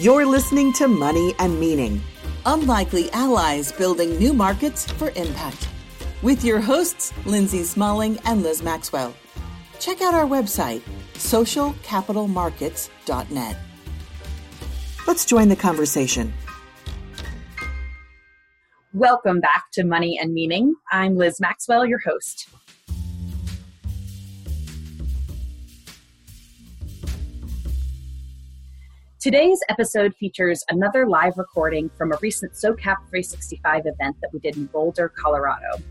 You're listening to Money and Meaning Unlikely Allies Building New Markets for Impact with your hosts, Lindsay Smalling and Liz Maxwell. Check out our website, socialcapitalmarkets.net. Let's join the conversation. Welcome back to Money and Meaning. I'm Liz Maxwell, your host. Today's episode features another live recording from a recent SOCAP 365 event that we did in Boulder, Colorado.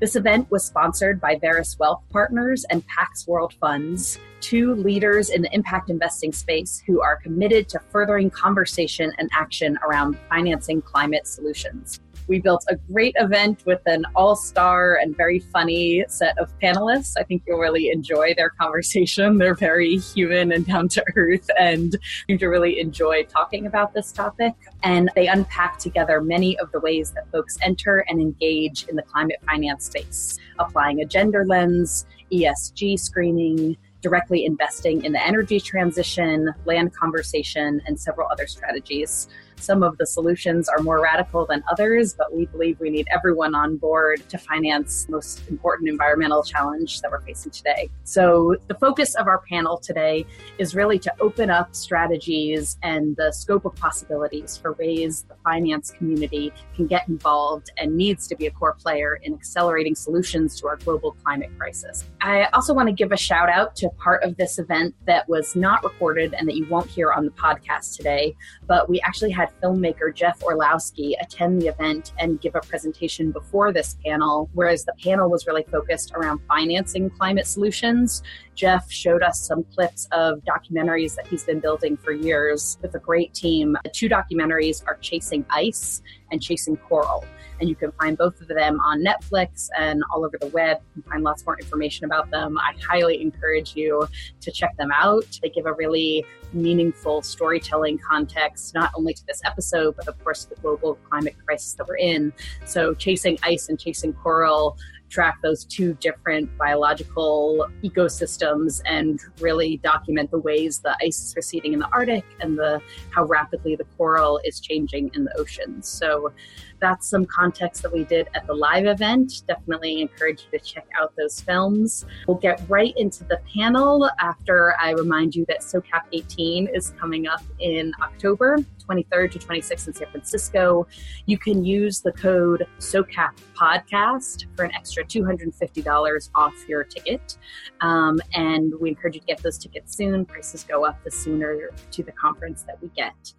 This event was sponsored by Veris Wealth Partners and Pax World Funds, two leaders in the impact investing space who are committed to furthering conversation and action around financing climate solutions. We built a great event with an all star and very funny set of panelists. I think you'll really enjoy their conversation. They're very human and down to earth and to really enjoy talking about this topic. And they unpack together many of the ways that folks enter and engage in the climate finance space, applying a gender lens, ESG screening, directly investing in the energy transition, land conversation, and several other strategies. Some of the solutions are more radical than others, but we believe we need everyone on board to finance the most important environmental challenge that we're facing today. So, the focus of our panel today is really to open up strategies and the scope of possibilities for ways the finance community can get involved and needs to be a core player in accelerating solutions to our global climate crisis. I also want to give a shout out to part of this event that was not recorded and that you won't hear on the podcast today, but we actually had filmmaker Jeff Orlowski attend the event and give a presentation before this panel, whereas the panel was really focused around financing climate solutions. Jeff showed us some clips of documentaries that he's been building for years with a great team. The two documentaries are Chasing Ice and Chasing Coral and you can find both of them on Netflix and all over the web. You can find lots more information about them. I highly encourage you to check them out. They give a really meaningful storytelling context, not only to this episode, but of course the global climate crisis that we're in. So, Chasing Ice and Chasing Coral track those two different biological ecosystems and really document the ways the ice is receding in the Arctic and the how rapidly the coral is changing in the oceans. So that's some context that we did at the live event. Definitely encourage you to check out those films. We'll get right into the panel after I remind you that SOCAP 18 is coming up in October 23rd to 26th in San Francisco. You can use the code SOCAP podcast for an extra $250 off your ticket. Um, and we encourage you to get those tickets soon. Prices go up the sooner to the conference that we get.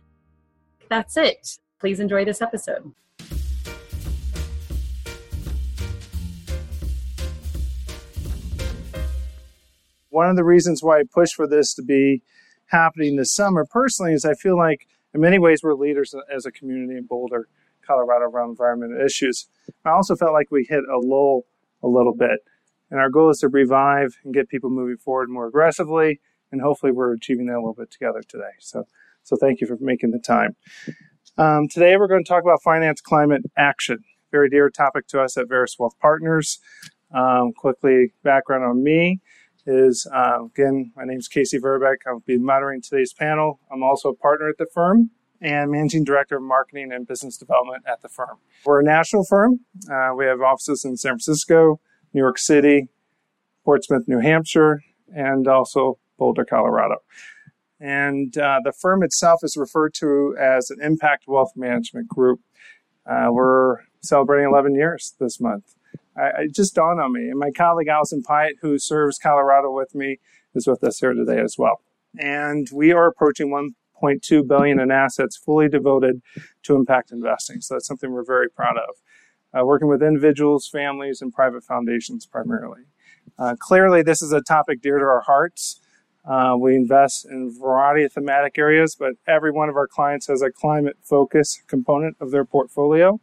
That's it. Please enjoy this episode. One of the reasons why I push for this to be happening this summer personally is I feel like in many ways we're leaders as a community in Boulder, Colorado around environmental issues. I also felt like we hit a lull a little bit. And our goal is to revive and get people moving forward more aggressively. And hopefully we're achieving that a little bit together today. So, so thank you for making the time. Um, today we're going to talk about finance climate action. Very dear topic to us at Veris Wealth Partners. Um, quickly, background on me is uh, again, my name is Casey Verbeck. I'll be moderating today's panel. I'm also a partner at the firm and managing director of marketing and business development at the firm. We're a national firm. Uh, we have offices in San Francisco, New York City, Portsmouth, New Hampshire, and also Boulder, Colorado. And uh, the firm itself is referred to as an Impact Wealth Management Group. Uh, we're celebrating 11 years this month. I, it just dawned on me. And my colleague Allison Pyatt, who serves Colorado with me, is with us here today as well. And we are approaching 1.2 billion in assets fully devoted to impact investing. So that's something we're very proud of. Uh, working with individuals, families, and private foundations primarily. Uh, clearly, this is a topic dear to our hearts. Uh, we invest in a variety of thematic areas, but every one of our clients has a climate focus component of their portfolio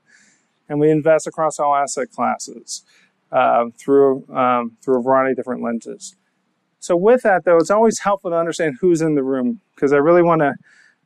and we invest across all asset classes uh, through um, through a variety of different lenses. So with that, though, it's always helpful to understand who's in the room because I really want to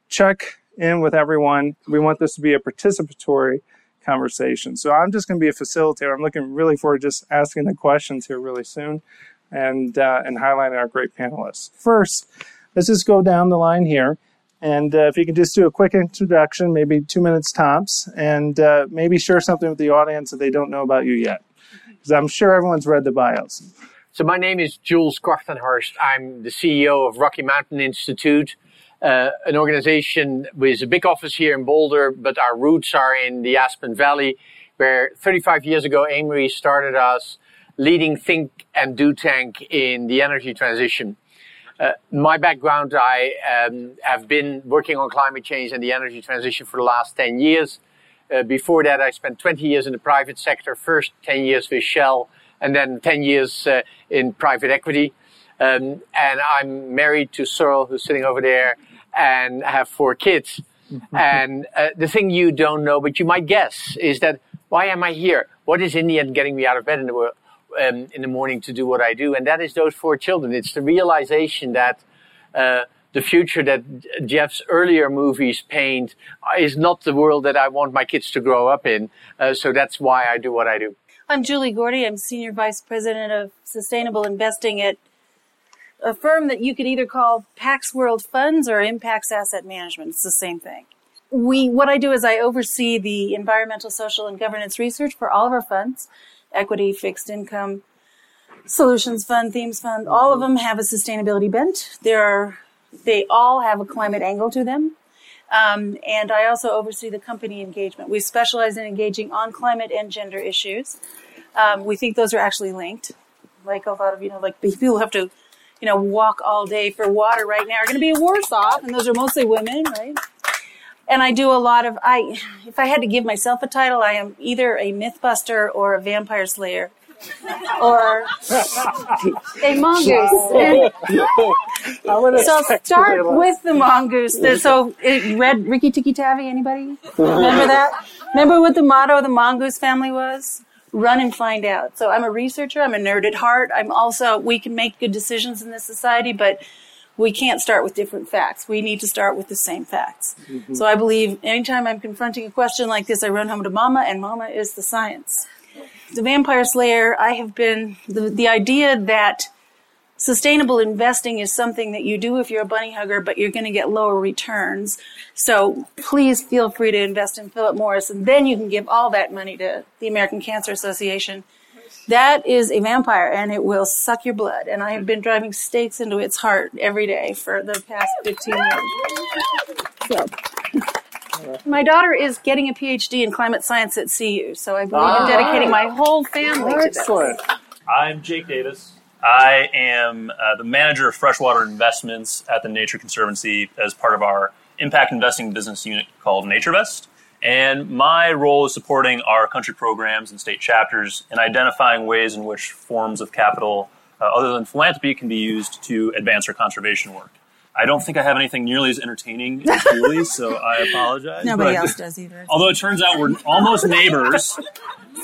check in with everyone. We want this to be a participatory conversation. So I'm just going to be a facilitator. I'm looking really forward to just asking the questions here really soon and uh, and highlighting our great panelists. First, let's just go down the line here. And uh, if you can just do a quick introduction, maybe two minutes tops, and uh, maybe share something with the audience that they don't know about you yet. Because I'm sure everyone's read the bios. So my name is Jules Kortenhorst. I'm the CEO of Rocky Mountain Institute, uh, an organization with a big office here in Boulder, but our roots are in the Aspen Valley, where 35 years ago, Amory started us leading think and do tank in the energy transition. Uh, my background, I um, have been working on climate change and the energy transition for the last 10 years. Uh, before that, I spent 20 years in the private sector, first 10 years with Shell, and then 10 years uh, in private equity. Um, and I'm married to Searle, who's sitting over there, and have four kids. and uh, the thing you don't know, but you might guess, is that why am I here? What is in the end getting me out of bed in the, world, um, in the morning to do what I do? And that is those four children. It's the realization that uh, the future that Jeff's earlier movies paint is not the world that I want my kids to grow up in. Uh, so that's why I do what I do. I'm Julie Gorte. I'm Senior Vice President of Sustainable Investing at a firm that you could either call Pax World Funds or Impax Asset Management. It's the same thing. We, what I do is I oversee the environmental, social, and governance research for all of our funds, equity, fixed income, solutions fund, themes fund. All of them have a sustainability bent. There are, they all have a climate angle to them. Um, and I also oversee the company engagement. We specialize in engaging on climate and gender issues. Um, we think those are actually linked. Like a lot of, you know, like people have to, you know, walk all day for water right now are going to be worse off. And those are mostly women, right? And I do a lot of, I, if I had to give myself a title, I am either a mythbuster or a vampire slayer or a mongoose. so start with the mongoose. So eh, it read Rikki Tikki Tavi. Anybody remember that? Remember what the motto of the mongoose family was? Run and find out. So I'm a researcher. I'm a nerd at heart. I'm also we can make good decisions in this society, but we can't start with different facts. We need to start with the same facts. Mm-hmm. So I believe anytime I'm confronting a question like this, I run home to mama, and mama is the science the Vampire Slayer, I have been the, the idea that sustainable investing is something that you do if you're a bunny hugger, but you're going to get lower returns. So please feel free to invest in Philip Morris, and then you can give all that money to the American Cancer Association. That is a vampire, and it will suck your blood. And I have been driving stakes into its heart every day for the past 15 years. So. My daughter is getting a PhD in climate science at CU, so I believe ah, in dedicating my whole family excellent. to this. I'm Jake Davis. I am uh, the manager of freshwater investments at the Nature Conservancy as part of our impact investing business unit called NatureVest. And my role is supporting our country programs and state chapters in identifying ways in which forms of capital uh, other than philanthropy can be used to advance our conservation work. I don't think I have anything nearly as entertaining as Julie, so I apologize. Nobody but, else does either. Although it turns out we're almost neighbors. Sorry.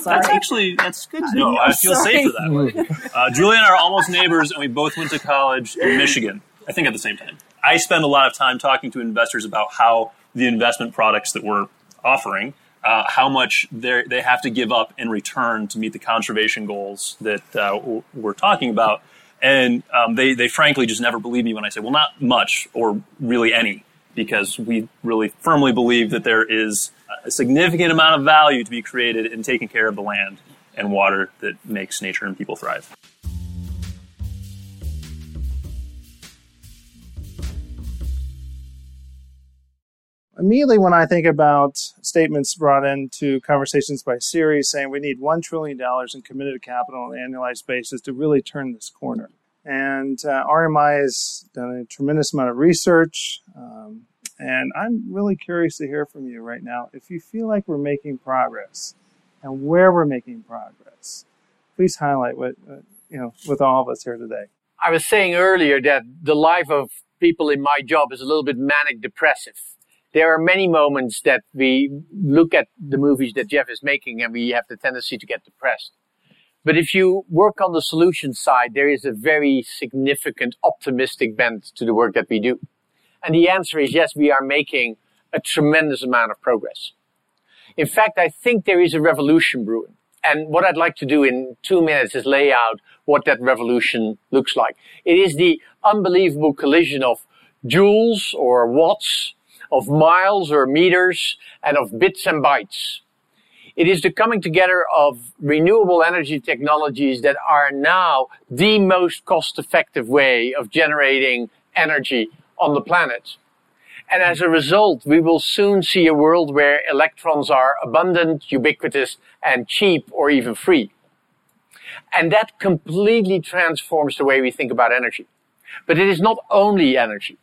That's actually that's good to know. I feel Sorry. safer that way. Uh, Julie and I are almost neighbors, and we both went to college in Michigan. I think at the same time. I spend a lot of time talking to investors about how the investment products that we're offering, uh, how much they have to give up in return to meet the conservation goals that uh, we're talking about. And um, they, they frankly just never believe me when I say, well, not much or really any, because we really firmly believe that there is a significant amount of value to be created in taking care of the land and water that makes nature and people thrive. Immediately, when I think about statements brought into conversations by Ceres saying we need $1 trillion in committed capital on an annualized basis to really turn this corner. And uh, RMI has done a tremendous amount of research. Um, and I'm really curious to hear from you right now if you feel like we're making progress and where we're making progress. Please highlight what, uh, you know, with all of us here today. I was saying earlier that the life of people in my job is a little bit manic depressive there are many moments that we look at the movies that Jeff is making and we have the tendency to get depressed. But if you work on the solution side, there is a very significant optimistic bent to the work that we do. And the answer is yes, we are making a tremendous amount of progress. In fact, I think there is a revolution brewing. And what I'd like to do in two minutes is lay out what that revolution looks like. It is the unbelievable collision of joules or watts, of miles or meters, and of bits and bytes. It is the coming together of renewable energy technologies that are now the most cost effective way of generating energy on the planet. And as a result, we will soon see a world where electrons are abundant, ubiquitous, and cheap or even free. And that completely transforms the way we think about energy. But it is not only energy.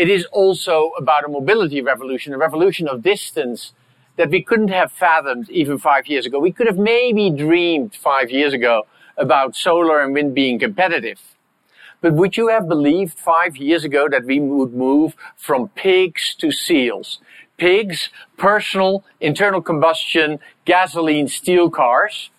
It is also about a mobility revolution, a revolution of distance that we couldn't have fathomed even five years ago. We could have maybe dreamed five years ago about solar and wind being competitive. But would you have believed five years ago that we would move from pigs to seals? Pigs, personal, internal combustion, gasoline, steel cars.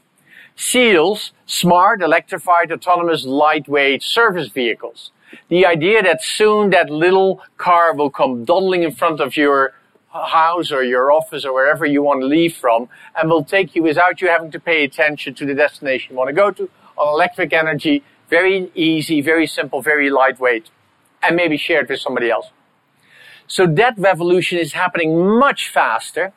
Seals, smart, electrified, autonomous, lightweight service vehicles. The idea that soon that little car will come dawdling in front of your house or your office or wherever you want to leave from and will take you without you having to pay attention to the destination you want to go to on electric energy very easy, very simple, very lightweight, and maybe share it with somebody else. So that revolution is happening much faster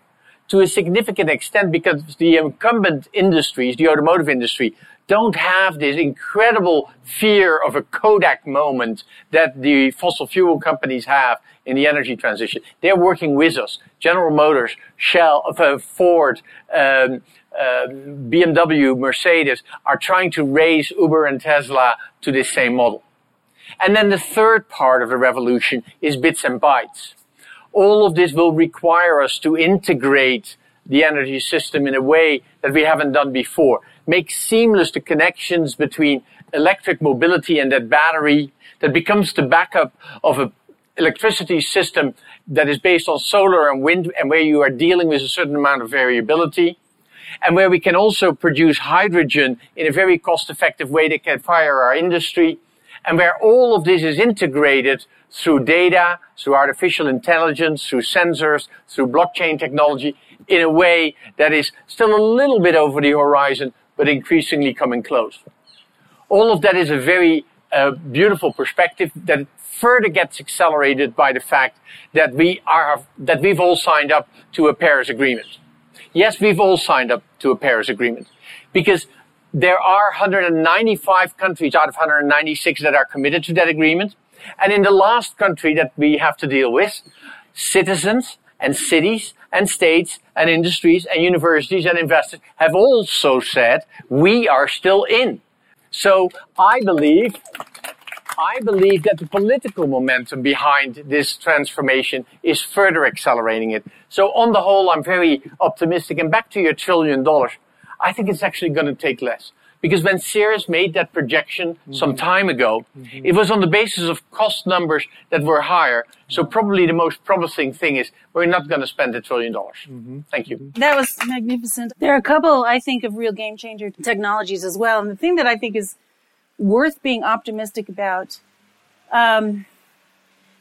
to a significant extent because the incumbent industries, the automotive industry, don't have this incredible fear of a Kodak moment that the fossil fuel companies have in the energy transition. They're working with us. General Motors, Shell, uh, Ford, um, uh, BMW, Mercedes are trying to raise Uber and Tesla to this same model. And then the third part of the revolution is bits and bytes. All of this will require us to integrate the energy system in a way that we haven't done before. Make seamless the connections between electric mobility and that battery that becomes the backup of an electricity system that is based on solar and wind and where you are dealing with a certain amount of variability and where we can also produce hydrogen in a very cost effective way that can fire our industry and where all of this is integrated through data, through artificial intelligence, through sensors, through blockchain technology in a way that is still a little bit over the horizon, but increasingly coming close. All of that is a very uh, beautiful perspective that further gets accelerated by the fact that we are, that we've all signed up to a Paris Agreement. Yes, we've all signed up to a Paris Agreement because there are 195 countries out of 196 that are committed to that agreement. And in the last country that we have to deal with, citizens and cities and states and industries and universities and investors have also said we are still in. So I believe I believe that the political momentum behind this transformation is further accelerating it. So on the whole, I'm very optimistic. And back to your trillion dollars, I think it's actually going to take less. Because when Ceres made that projection mm-hmm. some time ago, mm-hmm. it was on the basis of cost numbers that were higher. So probably the most promising thing is we're not going to spend a trillion dollars. Mm-hmm. Thank you. That was magnificent. There are a couple, I think, of real game changer technologies as well. And the thing that I think is worth being optimistic about um,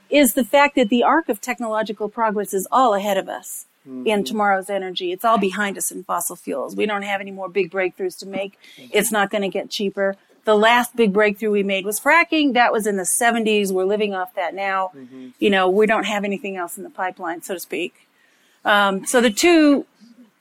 is the fact that the arc of technological progress is all ahead of us mm-hmm. in tomorrow's energy. It's all behind us in fossil fuels. We don't have any more big breakthroughs to make. It's not going to get cheaper. The last big breakthrough we made was fracking. That was in the 70s. We're living off that now. Mm-hmm. You know, we don't have anything else in the pipeline, so to speak. Um, so the two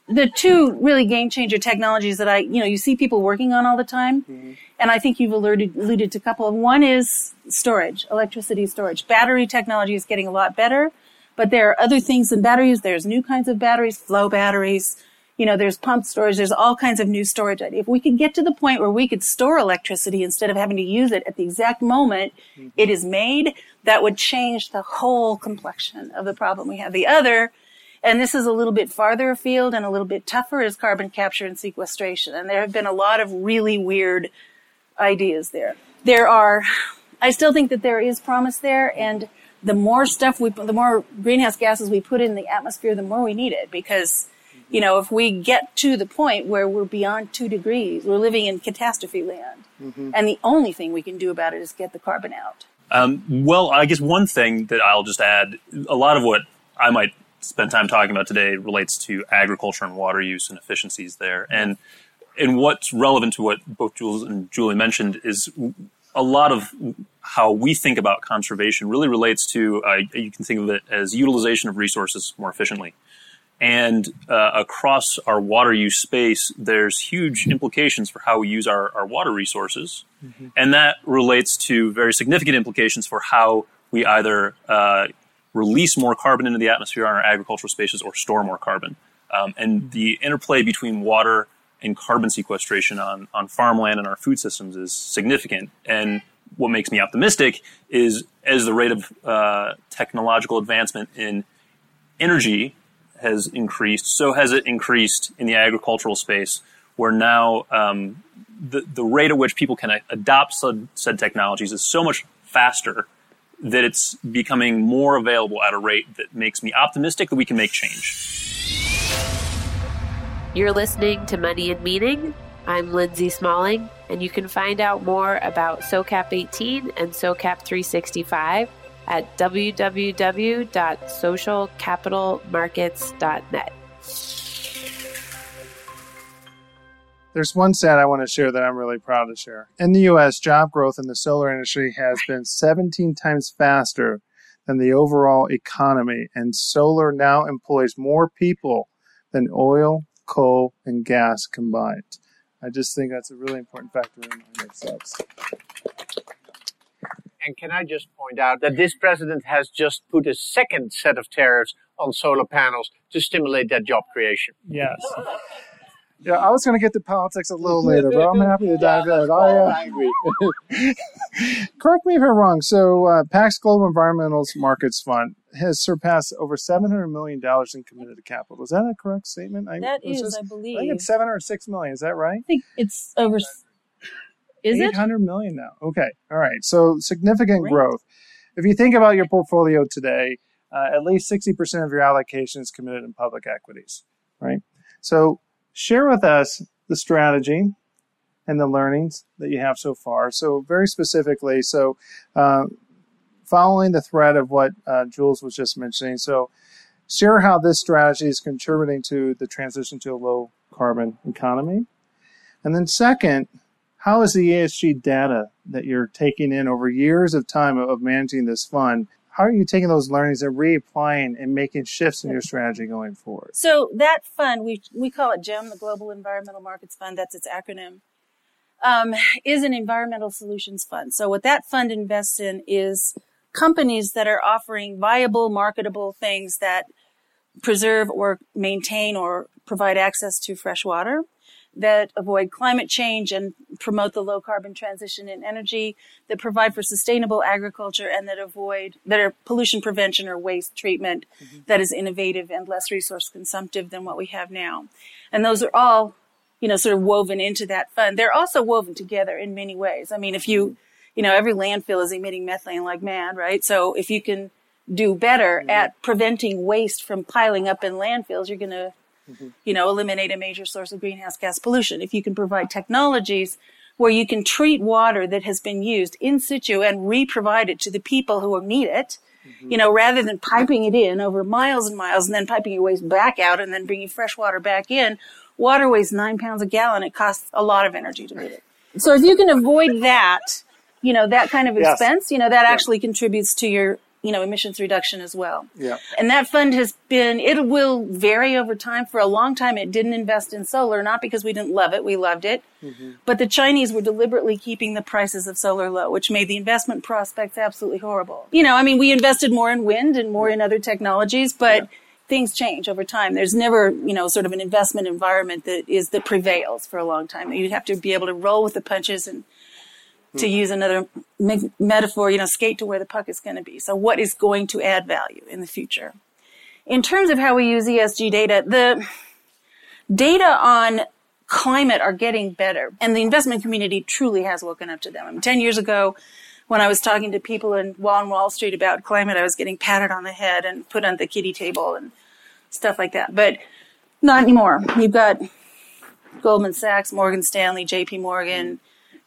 the two really game changer technologies that I, you know, you see people working on all the time, mm-hmm. and I think you've alluded, alluded to a couple of. One is storage, electricity storage. Battery technology is getting a lot better, but there are other things than batteries. There's new kinds of batteries, flow batteries. You know, there's pump storage. There's all kinds of new storage. If we could get to the point where we could store electricity instead of having to use it at the exact moment mm-hmm. it is made, that would change the whole complexion of the problem we have. The other and this is a little bit farther afield and a little bit tougher is carbon capture and sequestration. And there have been a lot of really weird ideas there. There are, I still think that there is promise there. And the more stuff we, the more greenhouse gases we put in the atmosphere, the more we need it because, you know, if we get to the point where we're beyond two degrees, we're living in catastrophe land. Mm-hmm. And the only thing we can do about it is get the carbon out. Um, well, I guess one thing that I'll just add, a lot of what I might spend time talking about today relates to agriculture and water use and efficiencies there. And and what's relevant to what both Jules and Julie mentioned is a lot of how we think about conservation really relates to uh, you can think of it as utilization of resources more efficiently. And uh, across our water use space, there's huge implications for how we use our, our water resources. Mm-hmm. And that relates to very significant implications for how we either uh, release more carbon into the atmosphere on our agricultural spaces or store more carbon. Um, and mm-hmm. the interplay between water and carbon sequestration on, on farmland and our food systems is significant. And what makes me optimistic is as the rate of uh, technological advancement in energy has increased, so has it increased in the agricultural space, where now um, the, the rate at which people can adopt said, said technologies is so much faster that it's becoming more available at a rate that makes me optimistic that we can make change. You're listening to Money and Meaning. I'm Lindsay Smalling, and you can find out more about SOCAP 18 and SOCAP 365 at www.socialcapitalmarkets.net. There's one stat I want to share that I'm really proud to share. In the US, job growth in the solar industry has been 17 times faster than the overall economy, and solar now employs more people than oil, coal, and gas combined. I just think that's a really important factor in remind ourselves. And can I just point out that this president has just put a second set of tariffs on solar panels to stimulate that job creation? Yes. Yeah, I was going to get to politics a little later, but I'm happy to dive in. I, uh, agree. correct me if I'm wrong. So, uh, PAX Global Environmental Markets Fund has surpassed over $700 million in committed capital. Is that a correct statement? I, that is, just, I believe. I think it's 706 million. Is that right? I think it's over. Is 800 it? million now. Okay. All right. So, significant Great. growth. If you think about your portfolio today, uh, at least 60% of your allocation is committed in public equities, right? So, share with us the strategy and the learnings that you have so far. So, very specifically, so uh, following the thread of what uh, Jules was just mentioning, so share how this strategy is contributing to the transition to a low carbon economy. And then, second, how is the ESG data that you're taking in over years of time of managing this fund how are you taking those learnings and reapplying and making shifts in your strategy going forward? So that fund, we we call it GEM, the Global Environmental Markets Fund. That's its acronym. Um, is an environmental solutions fund. So what that fund invests in is companies that are offering viable, marketable things that preserve or maintain or provide access to fresh water that avoid climate change and promote the low carbon transition in energy, that provide for sustainable agriculture and that avoid, that are pollution prevention or waste treatment mm-hmm. that is innovative and less resource consumptive than what we have now. And those are all, you know, sort of woven into that fund. They're also woven together in many ways. I mean, if you, you know, every landfill is emitting methane like mad, right? So if you can do better mm-hmm. at preventing waste from piling up in landfills, you're going to mm-hmm. you know, eliminate a major source of greenhouse gas pollution. If you can provide technologies where you can treat water that has been used in situ and re-provide it to the people who need it, mm-hmm. you know, rather than piping it in over miles and miles and then piping your waste back out and then bringing fresh water back in, water weighs nine pounds a gallon. It costs a lot of energy to move it. So if you can avoid that, you know, that kind of expense, yes. you know, that yeah. actually contributes to your you know, emissions reduction as well. Yeah. And that fund has been, it will vary over time. For a long time, it didn't invest in solar, not because we didn't love it, we loved it. Mm-hmm. But the Chinese were deliberately keeping the prices of solar low, which made the investment prospects absolutely horrible. You know, I mean, we invested more in wind and more in other technologies, but yeah. things change over time. There's never, you know, sort of an investment environment that is, that prevails for a long time. You'd have to be able to roll with the punches and, to hmm. use another me- metaphor, you know, skate to where the puck is going to be. So what is going to add value in the future? In terms of how we use ESG data, the data on climate are getting better and the investment community truly has woken up to them. I mean, 10 years ago, when I was talking to people in on Wall Street about climate, I was getting patted on the head and put on the kiddie table and stuff like that. But not anymore. You've got Goldman Sachs, Morgan Stanley, JP Morgan,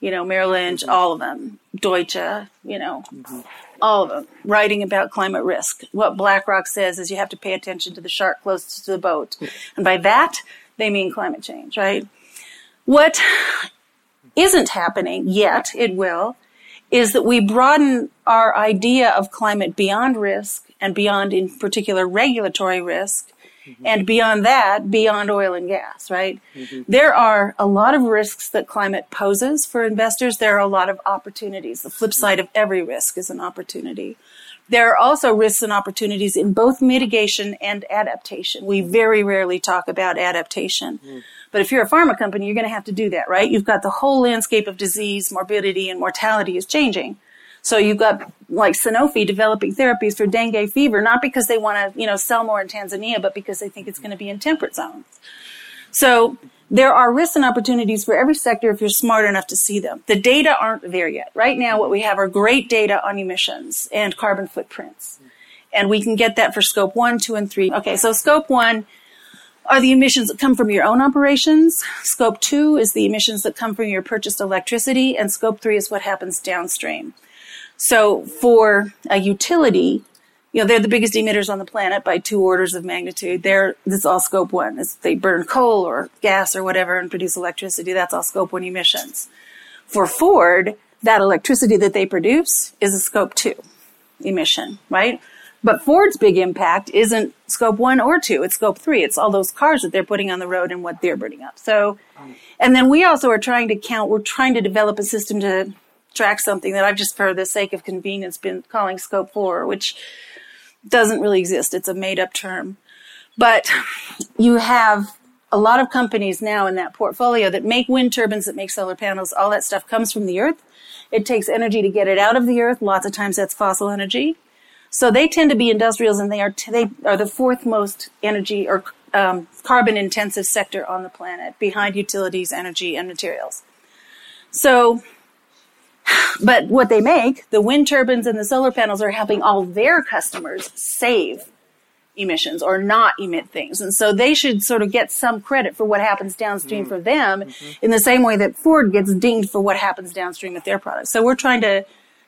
you know, Merrill Lynch, mm-hmm. all of them, Deutsche, you know, mm-hmm. all of them, writing about climate risk. What BlackRock says is you have to pay attention to the shark closest to the boat. And by that, they mean climate change, right? What isn't happening yet, it will, is that we broaden our idea of climate beyond risk and beyond, in particular, regulatory risk. Mm-hmm. And beyond that, beyond oil and gas, right? Mm-hmm. There are a lot of risks that climate poses for investors. There are a lot of opportunities. The flip side of every risk is an opportunity. There are also risks and opportunities in both mitigation and adaptation. We very rarely talk about adaptation. Mm. But if you're a pharma company, you're going to have to do that, right? You've got the whole landscape of disease, morbidity, and mortality is changing. So you've got like Sanofi developing therapies for dengue fever, not because they want to, you know, sell more in Tanzania, but because they think it's going to be in temperate zones. So there are risks and opportunities for every sector if you're smart enough to see them. The data aren't there yet. Right now, what we have are great data on emissions and carbon footprints. And we can get that for scope one, two, and three. Okay, so scope one are the emissions that come from your own operations. Scope two is the emissions that come from your purchased electricity. And scope three is what happens downstream. So for a utility, you know, they're the biggest emitters on the planet by two orders of magnitude. They're, this is all scope one. It's, they burn coal or gas or whatever and produce electricity. That's all scope one emissions. For Ford, that electricity that they produce is a scope two emission, right? But Ford's big impact isn't scope one or two. It's scope three. It's all those cars that they're putting on the road and what they're burning up. So, and then we also are trying to count, we're trying to develop a system to track something that I've just for the sake of convenience been calling scope four, which doesn't really exist. It's a made up term. But you have a lot of companies now in that portfolio that make wind turbines, that make solar panels, all that stuff comes from the earth. It takes energy to get it out of the earth. Lots of times that's fossil energy. So they tend to be industrials and they are, t- they are the fourth most energy or um, carbon intensive sector on the planet behind utilities, energy, and materials. So but what they make, the wind turbines and the solar panels are helping all their customers save emissions or not emit things. And so they should sort of get some credit for what happens downstream mm. for them mm-hmm. in the same way that Ford gets dinged for what happens downstream with their products. So we're trying to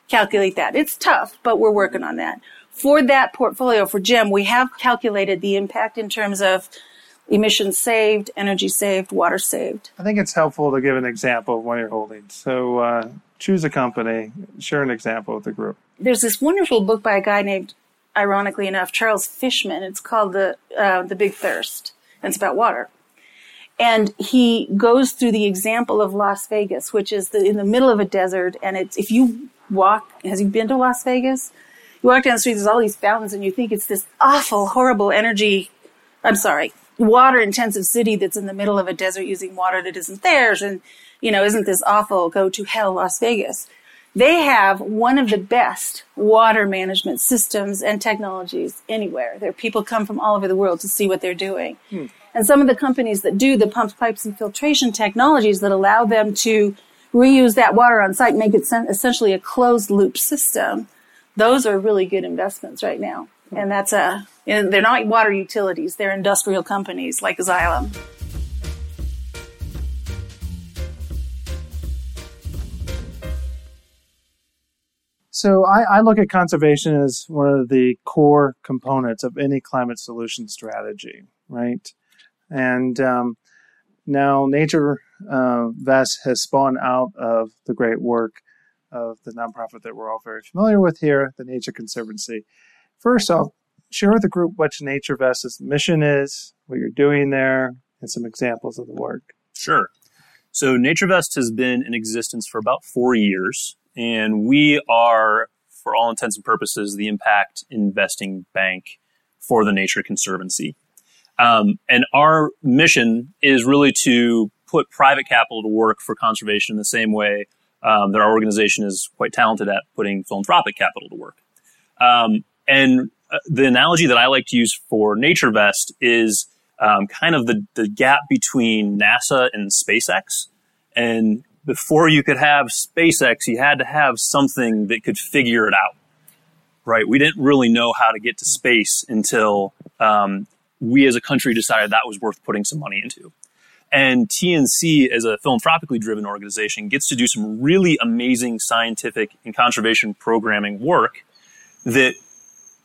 calculate that. It's tough, but we're working on that. For that portfolio for GEM, we have calculated the impact in terms of emissions saved, energy saved, water saved. I think it's helpful to give an example of one of your holdings. So uh, choose a company, share an example with the group. There's this wonderful book by a guy named, ironically enough, Charles Fishman. It's called the uh, the Big Thirst, and it's about water. And he goes through the example of Las Vegas, which is the, in the middle of a desert, and it's if you walk, has you been to Las Vegas? You walk down the street, there's all these fountains, and you think it's this awful, horrible energy. I'm sorry, water intensive city that's in the middle of a desert using water that isn't theirs and you know isn't this awful? Go to hell las vegas. They have one of the best water management systems and technologies anywhere. There people come from all over the world to see what they're doing. Hmm. and some of the companies that do the pumps pipes and filtration technologies that allow them to reuse that water on site make it essentially a closed loop system those are really good investments right now. And that's a and they're not water utilities; they're industrial companies like Xylem. So I, I, look at conservation as one of the core components of any climate solution strategy, right? And um, now Nature uh, Vest has spawned out of the great work of the nonprofit that we're all very familiar with here, the Nature Conservancy. First, I'll share with the group what Nature Vest's mission is, what you're doing there, and some examples of the work. Sure. So NatureVest has been in existence for about four years, and we are, for all intents and purposes, the impact investing bank for the Nature Conservancy. Um, and our mission is really to put private capital to work for conservation in the same way um, that our organization is quite talented at putting philanthropic capital to work. Um, and uh, the analogy that I like to use for NatureVest is um, kind of the, the gap between NASA and SpaceX. And before you could have SpaceX, you had to have something that could figure it out, right? We didn't really know how to get to space until um, we as a country decided that was worth putting some money into. And TNC, as a philanthropically driven organization, gets to do some really amazing scientific and conservation programming work that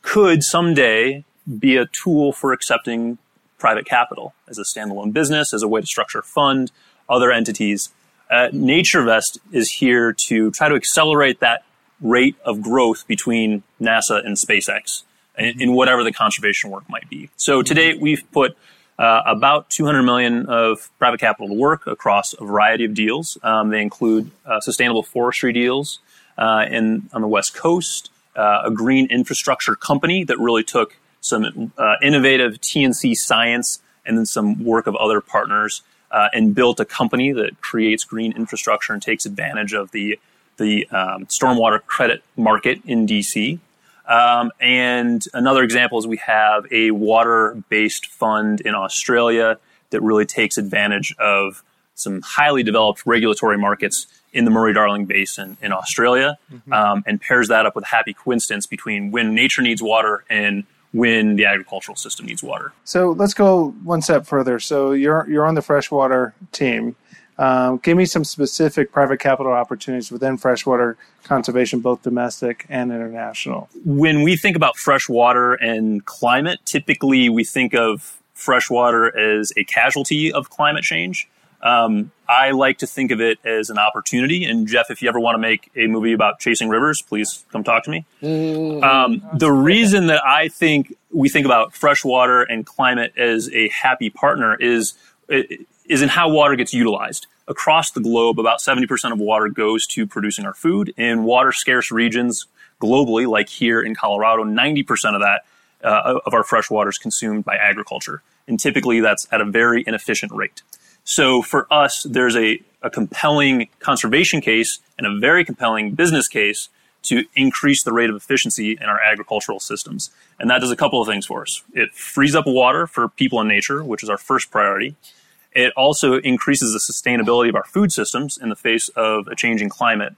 could someday be a tool for accepting private capital as a standalone business, as a way to structure fund other entities. Uh, NatureVest is here to try to accelerate that rate of growth between NASA and SpaceX in, in whatever the conservation work might be. So today we've put uh, about 200 million of private capital to work across a variety of deals. Um, they include uh, sustainable forestry deals uh, in on the West Coast, uh, a green infrastructure company that really took some uh, innovative TNC science and then some work of other partners uh, and built a company that creates green infrastructure and takes advantage of the the um, stormwater credit market in DC. Um, and another example is we have a water based fund in Australia that really takes advantage of some highly developed regulatory markets in the Murray Darling Basin in Australia mm-hmm. um, and pairs that up with a happy coincidence between when nature needs water and when the agricultural system needs water. So let's go one step further. So you're you're on the freshwater team. Um, give me some specific private capital opportunities within freshwater conservation, both domestic and international. When we think about freshwater and climate, typically we think of freshwater as a casualty of climate change. Um, I like to think of it as an opportunity. And Jeff, if you ever want to make a movie about chasing rivers, please come talk to me. Mm-hmm. Um, the reason that I think we think about freshwater and climate as a happy partner is is in how water gets utilized. Across the globe, about 70% of water goes to producing our food. In water scarce regions globally, like here in Colorado, 90% of that uh, of our fresh water is consumed by agriculture. And typically that's at a very inefficient rate. So for us, there's a, a compelling conservation case and a very compelling business case to increase the rate of efficiency in our agricultural systems. And that does a couple of things for us. It frees up water for people and nature, which is our first priority. It also increases the sustainability of our food systems in the face of a changing climate.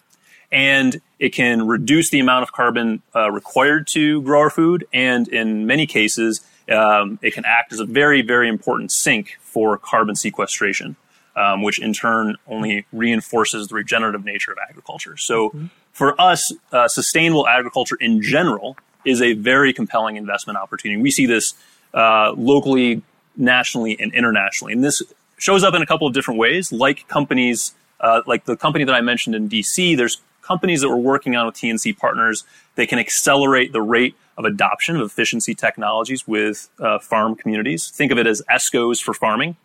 And it can reduce the amount of carbon uh, required to grow our food. And in many cases, um, it can act as a very, very important sink for carbon sequestration, um, which in turn only reinforces the regenerative nature of agriculture. So mm-hmm. for us, uh, sustainable agriculture in general is a very compelling investment opportunity. We see this uh, locally, nationally, and internationally. And this shows up in a couple of different ways, like companies, uh, like the company that I mentioned in DC, there's companies that we're working on with TNC partners. They can accelerate the rate of adoption of efficiency technologies with uh, farm communities. Think of it as ESCOs for farming.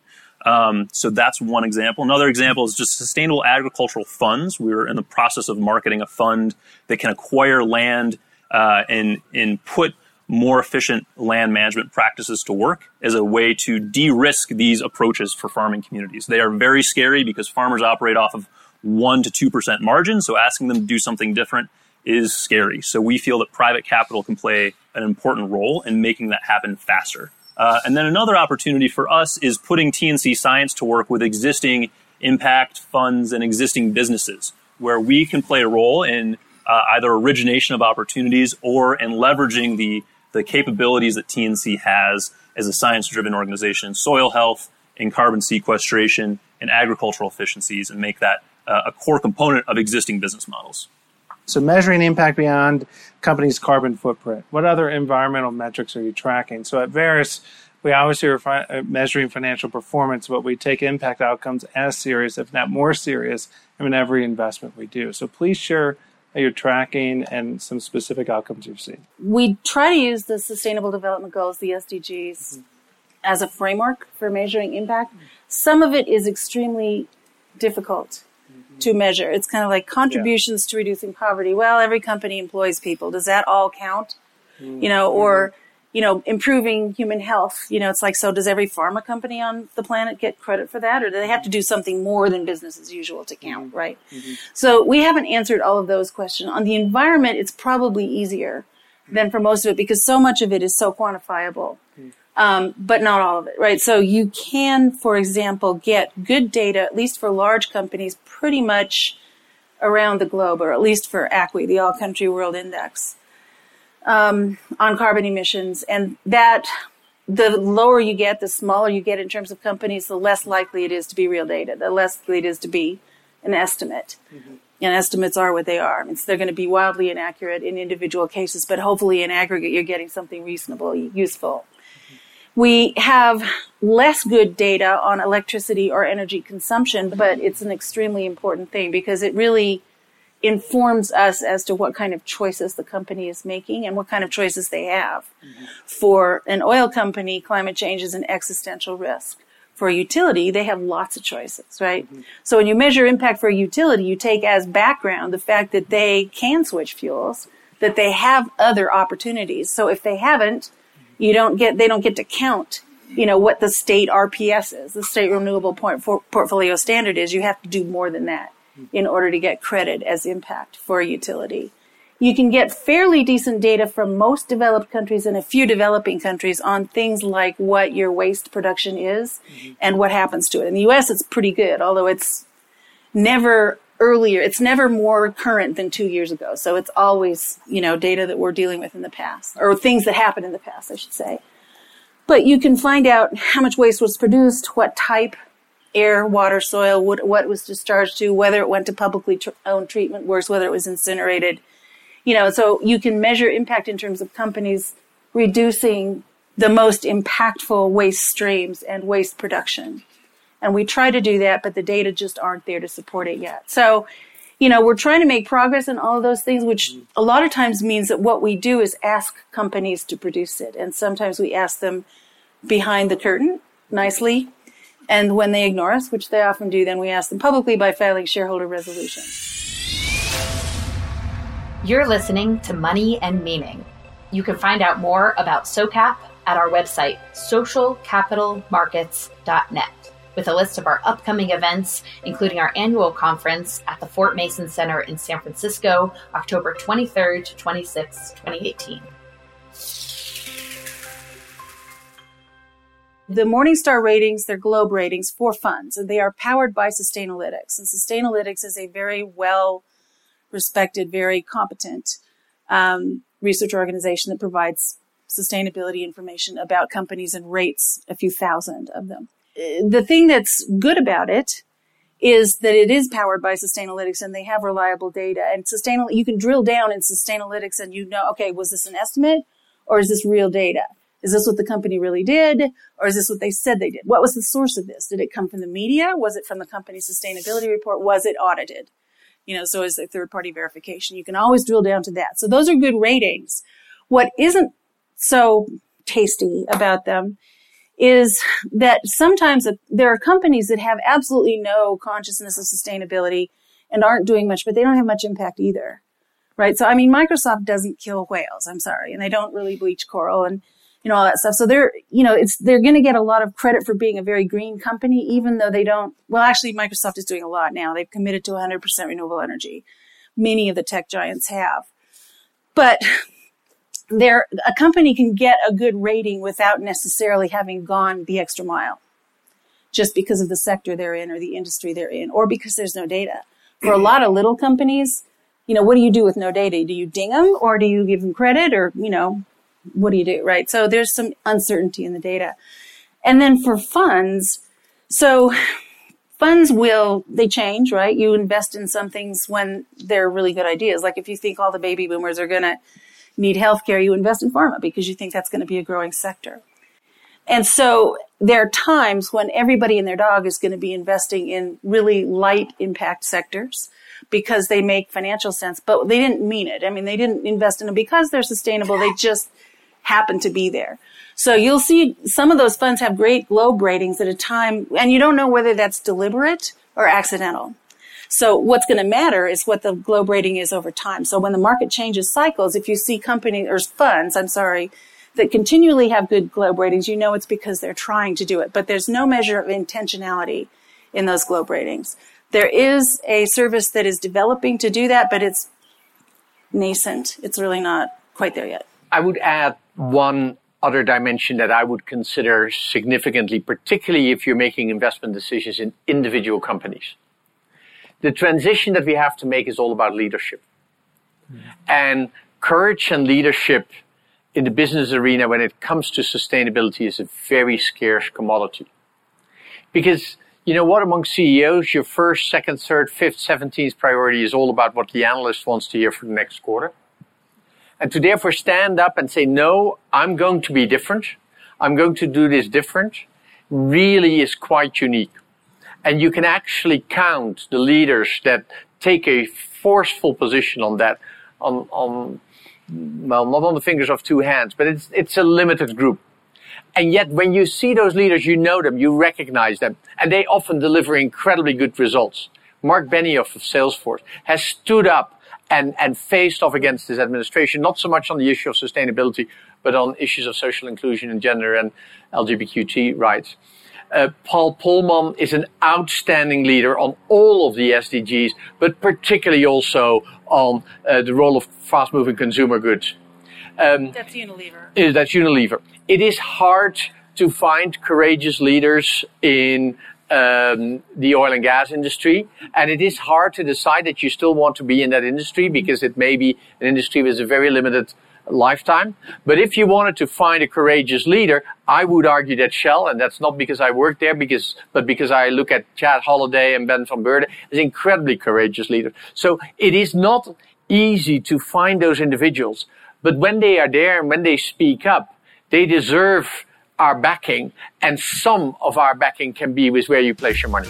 Um, so that's one example. Another example is just sustainable agricultural funds. We're in the process of marketing a fund that can acquire land uh, and and put more efficient land management practices to work as a way to de-risk these approaches for farming communities. They are very scary because farmers operate off of one to two percent margin. So asking them to do something different is scary. So we feel that private capital can play an important role in making that happen faster. Uh, and then another opportunity for us is putting TNC Science to work with existing impact funds and existing businesses, where we can play a role in uh, either origination of opportunities or in leveraging the the capabilities that TNC has as a science-driven organization, in soil health, in carbon sequestration, in agricultural efficiencies, and make that uh, a core component of existing business models. So, measuring impact beyond company's carbon footprint. What other environmental metrics are you tracking? So, at Veris, we obviously are fi- uh, measuring financial performance, but we take impact outcomes as serious, if not more serious, in every investment we do. So, please share you're tracking and some specific outcomes you've seen. We try to use the Sustainable Development Goals, the SDGs, mm-hmm. as a framework for measuring impact. Some of it is extremely difficult to measure. It's kind of like contributions yeah. to reducing poverty. Well, every company employs people. Does that all count? Mm-hmm. You know, or mm-hmm. you know, improving human health. You know, it's like so. Does every pharma company on the planet get credit for that, or do they have to do something more than business as usual to count? Mm-hmm. Right. Mm-hmm. So we haven't answered all of those questions. On the environment, it's probably easier than for most of it because so much of it is so quantifiable. Um, but not all of it, right? So you can, for example, get good data, at least for large companies, pretty much around the globe, or at least for ACWI, the All Country World Index, um, on carbon emissions. And that, the lower you get, the smaller you get in terms of companies, the less likely it is to be real data, the less likely it is to be an estimate. Mm-hmm. And estimates are what they are. I mean, so they're going to be wildly inaccurate in individual cases, but hopefully in aggregate you're getting something reasonably useful. We have less good data on electricity or energy consumption, but it's an extremely important thing because it really informs us as to what kind of choices the company is making and what kind of choices they have. Mm-hmm. For an oil company, climate change is an existential risk. For a utility, they have lots of choices, right? Mm-hmm. So when you measure impact for a utility, you take as background the fact that they can switch fuels, that they have other opportunities. So if they haven't, you don't get, they don't get to count, you know, what the state RPS is, the state renewable point portfolio standard is. You have to do more than that in order to get credit as impact for a utility. You can get fairly decent data from most developed countries and a few developing countries on things like what your waste production is mm-hmm. and what happens to it. In the US, it's pretty good, although it's never earlier. It's never more current than two years ago. So it's always, you know, data that we're dealing with in the past or things that happened in the past, I should say. But you can find out how much waste was produced, what type, air, water, soil, what, what was discharged to, whether it went to publicly tr- owned treatment works, whether it was incinerated. You know, so you can measure impact in terms of companies reducing the most impactful waste streams and waste production. And we try to do that, but the data just aren't there to support it yet. So, you know, we're trying to make progress in all of those things, which a lot of times means that what we do is ask companies to produce it. And sometimes we ask them behind the curtain nicely. And when they ignore us, which they often do, then we ask them publicly by filing shareholder resolutions. You're listening to Money and Meaning. You can find out more about SOCAP at our website, socialcapitalmarkets.net with a list of our upcoming events, including our annual conference at the Fort Mason Center in San Francisco, October 23rd to 26th, 2018. The Morningstar ratings, they're globe ratings for funds, and they are powered by Sustainalytics. And Sustainalytics is a very well respected, very competent um, research organization that provides sustainability information about companies and rates a few thousand of them the thing that's good about it is that it is powered by Sustainalytics and they have reliable data. And Sustainal, you can drill down in Sustainalytics and you know, okay, was this an estimate or is this real data? Is this what the company really did? Or is this what they said they did? What was the source of this? Did it come from the media? Was it from the company's sustainability report? Was it audited? You know, so is a third party verification. You can always drill down to that. So those are good ratings. What isn't so tasty about them is that sometimes there are companies that have absolutely no consciousness of sustainability and aren't doing much, but they don't have much impact either. Right. So, I mean, Microsoft doesn't kill whales. I'm sorry. And they don't really bleach coral and, you know, all that stuff. So they're, you know, it's, they're going to get a lot of credit for being a very green company, even though they don't, well, actually, Microsoft is doing a lot now. They've committed to 100% renewable energy. Many of the tech giants have. But there a company can get a good rating without necessarily having gone the extra mile just because of the sector they're in or the industry they're in or because there's no data. For a lot of little companies you know what do you do with no data? Do you ding them or do you give them credit or you know what do you do right? So there's some uncertainty in the data. And then for funds so funds will they change right? You invest in some things when they're really good ideas. Like if you think all the baby boomers are going to need healthcare, you invest in pharma because you think that's going to be a growing sector. And so there are times when everybody and their dog is going to be investing in really light impact sectors because they make financial sense, but they didn't mean it. I mean, they didn't invest in them because they're sustainable. They just happen to be there. So you'll see some of those funds have great globe ratings at a time, and you don't know whether that's deliberate or accidental. So what's going to matter is what the globe rating is over time. So when the market changes cycles, if you see companies or funds, I'm sorry, that continually have good globe ratings, you know it's because they're trying to do it. But there's no measure of intentionality in those globe ratings. There is a service that is developing to do that, but it's nascent. It's really not quite there yet. I would add one other dimension that I would consider significantly, particularly if you're making investment decisions in individual companies the transition that we have to make is all about leadership. Mm. And courage and leadership in the business arena when it comes to sustainability is a very scarce commodity. Because you know what, among CEOs, your first, second, third, fifth, seventeenth priority is all about what the analyst wants to hear for the next quarter. And to therefore stand up and say, no, I'm going to be different. I'm going to do this different really is quite unique. And you can actually count the leaders that take a forceful position on that, on, on well, not on the fingers of two hands, but it's, it's a limited group. And yet, when you see those leaders, you know them, you recognize them, and they often deliver incredibly good results. Mark Benioff of Salesforce has stood up and, and faced off against this administration, not so much on the issue of sustainability, but on issues of social inclusion and gender and LGBTQ rights. Uh, Paul Polman is an outstanding leader on all of the SDGs, but particularly also on uh, the role of fast-moving consumer goods. Um, that's Unilever. Is that's Unilever. It is hard to find courageous leaders in um, the oil and gas industry, and it is hard to decide that you still want to be in that industry because it may be an industry with a very limited lifetime. But if you wanted to find a courageous leader, I would argue that Shell, and that's not because I work there, because but because I look at Chad Holliday and Ben van Beurden, is incredibly courageous leader. So it is not easy to find those individuals, but when they are there and when they speak up, they deserve our backing, and some of our backing can be with where you place your money.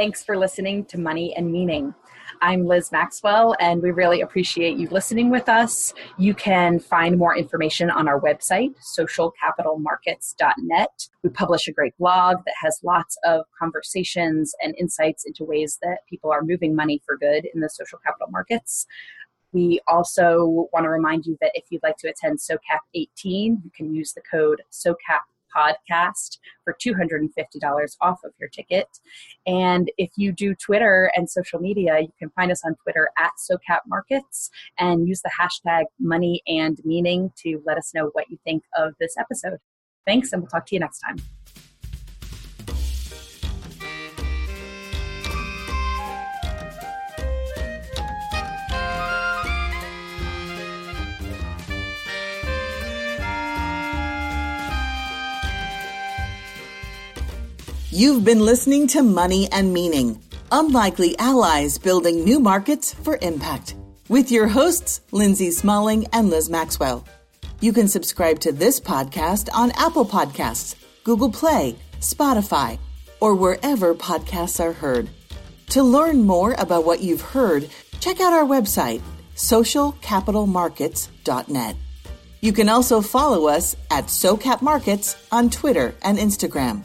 Thanks for listening to Money and Meaning. I'm Liz Maxwell, and we really appreciate you listening with us. You can find more information on our website, socialcapitalmarkets.net. We publish a great blog that has lots of conversations and insights into ways that people are moving money for good in the social capital markets. We also want to remind you that if you'd like to attend SOCAP 18, you can use the code SOCAP podcast for $250 off of your ticket. And if you do Twitter and social media, you can find us on Twitter at SOCAP Markets and use the hashtag money and meaning to let us know what you think of this episode. Thanks, and we'll talk to you next time. You've been listening to Money and Meaning Unlikely Allies Building New Markets for Impact with your hosts, Lindsay Smalling and Liz Maxwell. You can subscribe to this podcast on Apple Podcasts, Google Play, Spotify, or wherever podcasts are heard. To learn more about what you've heard, check out our website, socialcapitalmarkets.net. You can also follow us at SOCAP Markets on Twitter and Instagram.